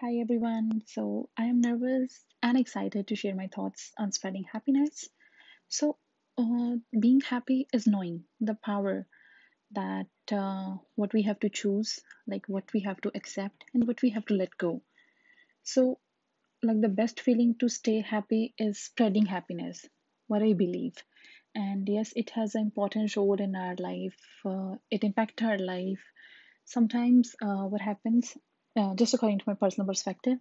Hi everyone. So I am nervous and excited to share my thoughts on spreading happiness. So, uh, being happy is knowing the power that uh, what we have to choose, like what we have to accept, and what we have to let go. So, like the best feeling to stay happy is spreading happiness, what I believe. And yes, it has an important role in our life. Uh, it impacts our life. Sometimes, uh, what happens, uh, just according to my personal perspective,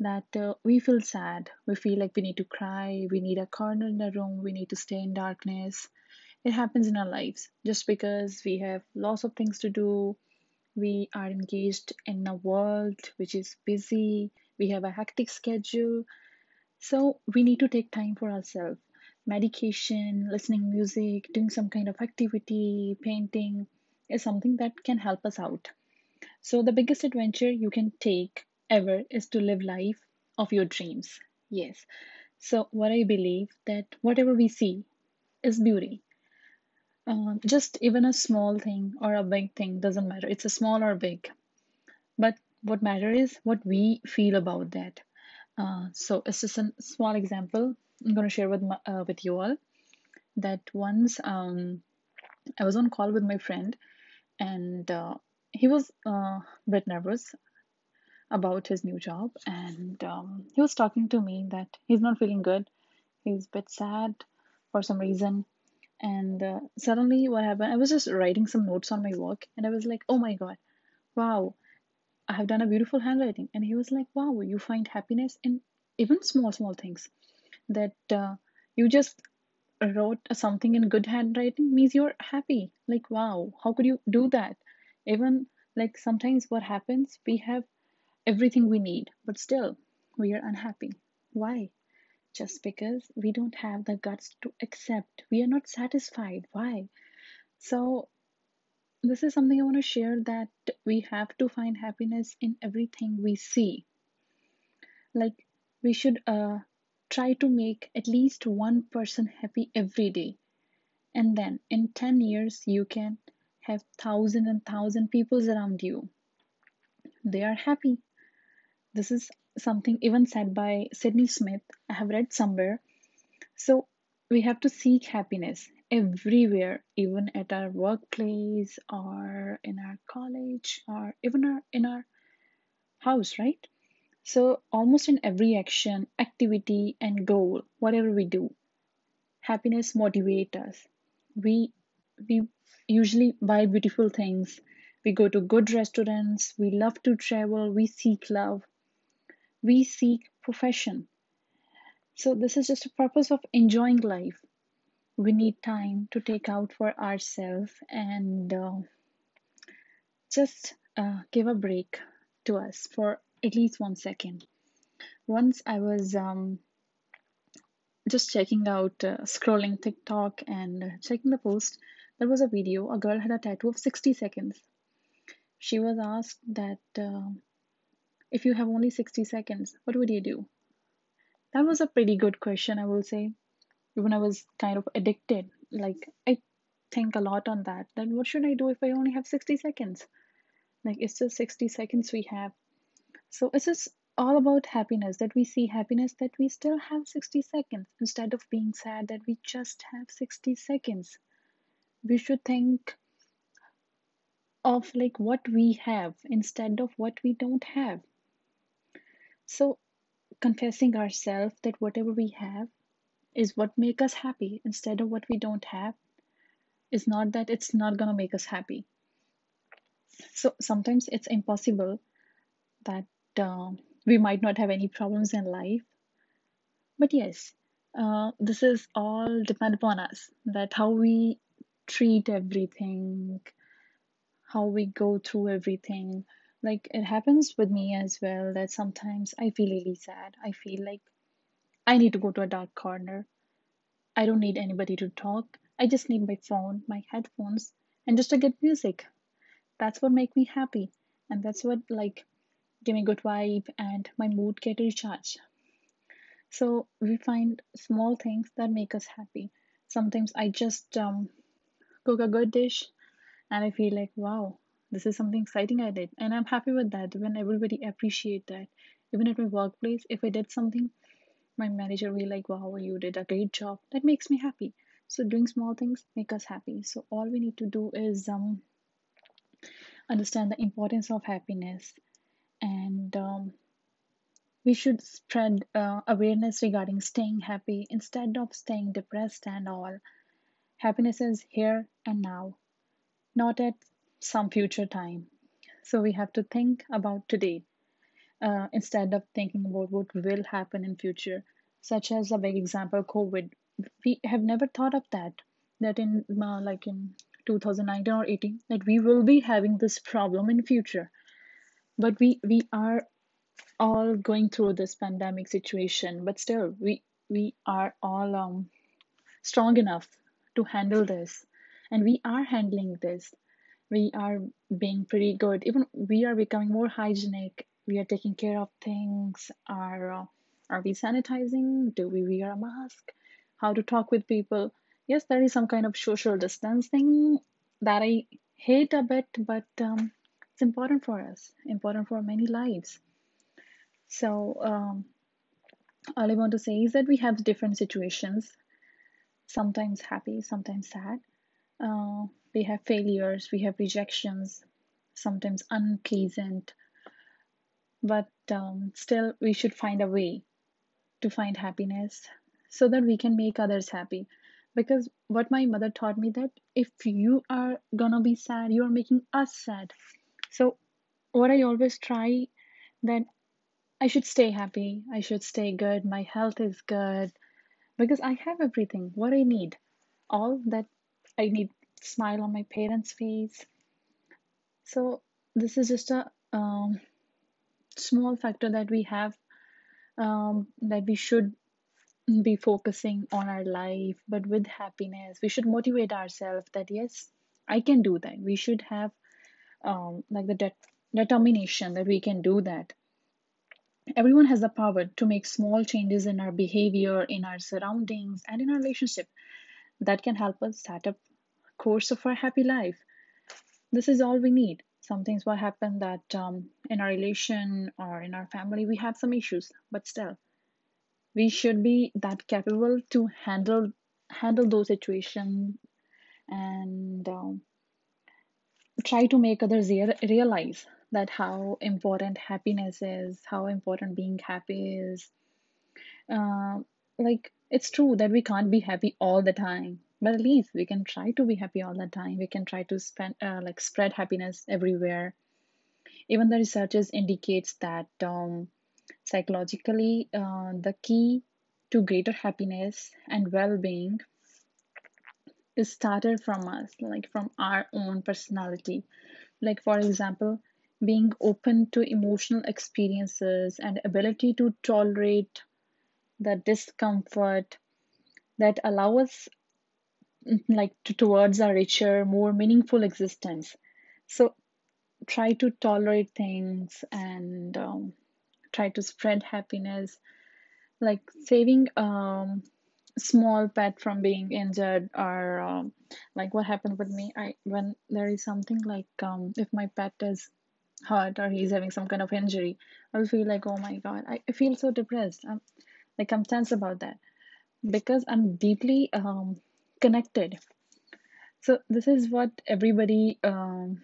that uh, we feel sad. We feel like we need to cry. We need a corner in the room. We need to stay in darkness. It happens in our lives just because we have lots of things to do. We are engaged in a world which is busy. We have a hectic schedule so we need to take time for ourselves. Medication, listening music, doing some kind of activity, painting is something that can help us out. So the biggest adventure you can take ever is to live life of your dreams. Yes. So what I believe that whatever we see is beauty. Um, just even a small thing or a big thing doesn't matter. It's a small or big. But what matters is what we feel about that. Uh, so it's just a small example I'm going to share with my, uh, with you all that once um, I was on call with my friend and uh, he was uh, a bit nervous about his new job and um, he was talking to me that he's not feeling good. He's a bit sad for some reason. And uh, suddenly what happened i was just writing some notes on my work and i was like oh my god wow i have done a beautiful handwriting. And he was like wow you find happiness in even small small things. That uh, you just wrote something in good handwriting means you're happy. Like wow how could you do that even like sometimes what happens we have everything we need but still we are unhappy. Why? Just because we don't have the guts to accept. We are not satisfied. Why? So this is something i want to share that we have to find happiness in everything we see. Like we should uh, try to make at least one person happy every day. And then in 10 years you can have thousand and thousand people around you. They are happy. This is something even said by sydney smith. I have read somewhere. So we have to seek happiness everywhere even at our workplace or in our college or even our, in our house right? So almost in every action activity and goal whatever we do happiness motivates us. We we usually buy beautiful things. We go to good restaurants. We love to travel. We seek love. We seek profession. So this is just a purpose of enjoying life. We need time to take out for ourselves and uh, just uh, give a break to us for at least one second. Once i was um, just checking out uh, scrolling tiktok and checking the post there was a video a girl had a tattoo of 60 seconds. She was asked that uh, if you have only 60 seconds what would you do? That was a pretty good question i will say. Even i was kind of addicted like i think a lot on that. Then what should i do if i only have 60 seconds? Like it's just 60 seconds we have. So it's just all about happiness that we see happiness that we still have 60 seconds instead of being sad that we just have 60 seconds we should think of like what we have instead of what we don't have. So confessing ourselves that whatever we have is what make us happy instead of what we don't have is not that it's not going to make us happy. So sometimes it's impossible that uh, we might not have any problems in life. But yes uh, this is all depend upon us that how we treat everything how we go through everything. Like it happens with me as well that sometimes i feel really sad. I feel like i need to go to a dark corner. I don't need anybody to talk. I just need my phone my headphones and just to get music. That's what make me happy and that's what like give me good vibe and my mood get recharged. So we find small things that make us happy. Sometimes i just um, cook a good dish and i feel like wow this is something exciting i did and i'm happy with that when everybody appreciate that Even at my workplace, if I did something, my manager will be like, wow, you did a great job. That makes me happy. So doing small things make us happy. So all we need to do is um, understand the importance of happiness and um, we should spread uh, awareness regarding staying happy instead of staying depressed and all. Happiness is here and now, not at some future time. So we have to think about today uh, instead of thinking about what will happen in future. Such as a big example, COVID. We have never thought of that. That in uh, like in 2019 or 18, that we will be having this problem in future. But we we are all going through this pandemic situation, but still we we are all um, strong enough to handle this, and we are handling this. We are being pretty good. Even we are becoming more hygienic. We are taking care of things. Are uh, are we sanitizing? Do we wear a mask? How to talk with people? Yes, there is some kind of social distancing that I hate a bit, but um, it's important for us, important for many lives. So, um, all I want to say is that we have different situations, sometimes happy, sometimes sad. Uh, we have failures, we have rejections, sometimes unpleasant, but um, still, we should find a way to find happiness so that we can make others happy. Because what my mother taught me that if you are gonna be sad, you are making us sad. So, what I always try that I should stay happy. I should stay good. My health is good because I have everything. What I need, all that I need, smile on my parents' face. So this is just a um, small factor that we have um, that we should be focusing on our life, but with happiness. We should motivate ourselves that yes, I can do that. We should have um, like the de- determination that we can do that Everyone has the power to make small changes in our behavior, in our surroundings, and in our relationship that can help us set up course of our happy life. This is all we need. Some things will happen that um, in our relation or in our family we have some issues, but still we should be that capable to handle handle those situations and um, try to make others realize that how important happiness is, how important being happy is. Uh, like, it's true that we can't be happy all the time, but at least we can try to be happy all the time. We can try to spend, uh, like, spread happiness everywhere. Even the researchers indicates that um, psychologically, uh, the key to greater happiness and well-being is started from us, like from our own personality. Like, for example, being open to emotional experiences and ability to tolerate the discomfort that allow us mm, like to, towards a richer more meaningful existence. So try to tolerate things and um, try to spread happiness. Like saving um small pet from being injured or um, like what happened with me i when there is something like um if my pet is hurt or he's having some kind of injury, I'll feel like, oh my God, I, I feel so depressed. I'm like I'm tense about that because I'm deeply um, connected. So this is what everybody um,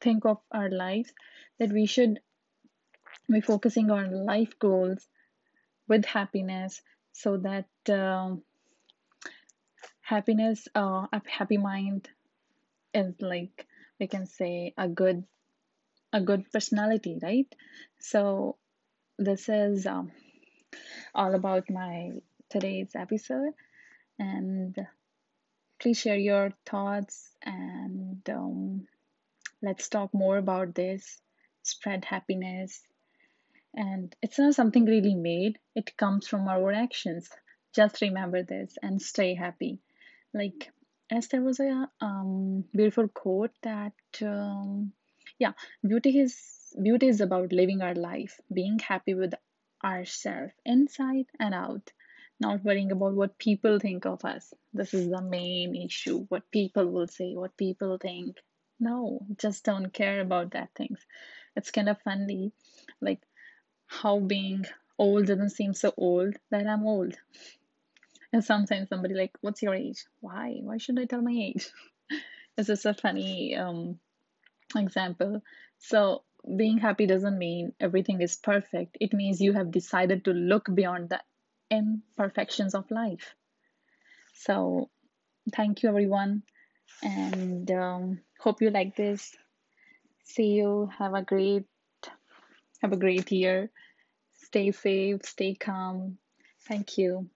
think of our lives that we should be focusing on life goals with happiness so that um, happiness, uh, a happy mind is like we can say a good a good personality, right? So this is um, all about my today's episode, and please share your thoughts and um, let's talk more about this. Spread happiness, and it's not something really made. It comes from our actions. Just remember this and stay happy. Like as there was a um, beautiful quote that um, yeah beauty is beauty is about living our life being happy with ourselves inside and out not worrying about what people think of us this is the main issue what people will say what people think no just don't care about that things it's kind of funny like how being old doesn't seem so old that I'm old. And sometimes somebody like, "What's your age?" Why? Why should I tell my age? It's just a funny um, example. So being happy doesn't mean everything is perfect. It means you have decided to look beyond the imperfections of life. So thank you everyone, and um, hope you like this. See you. Have a great have a great year. Stay safe. Stay calm. Thank you.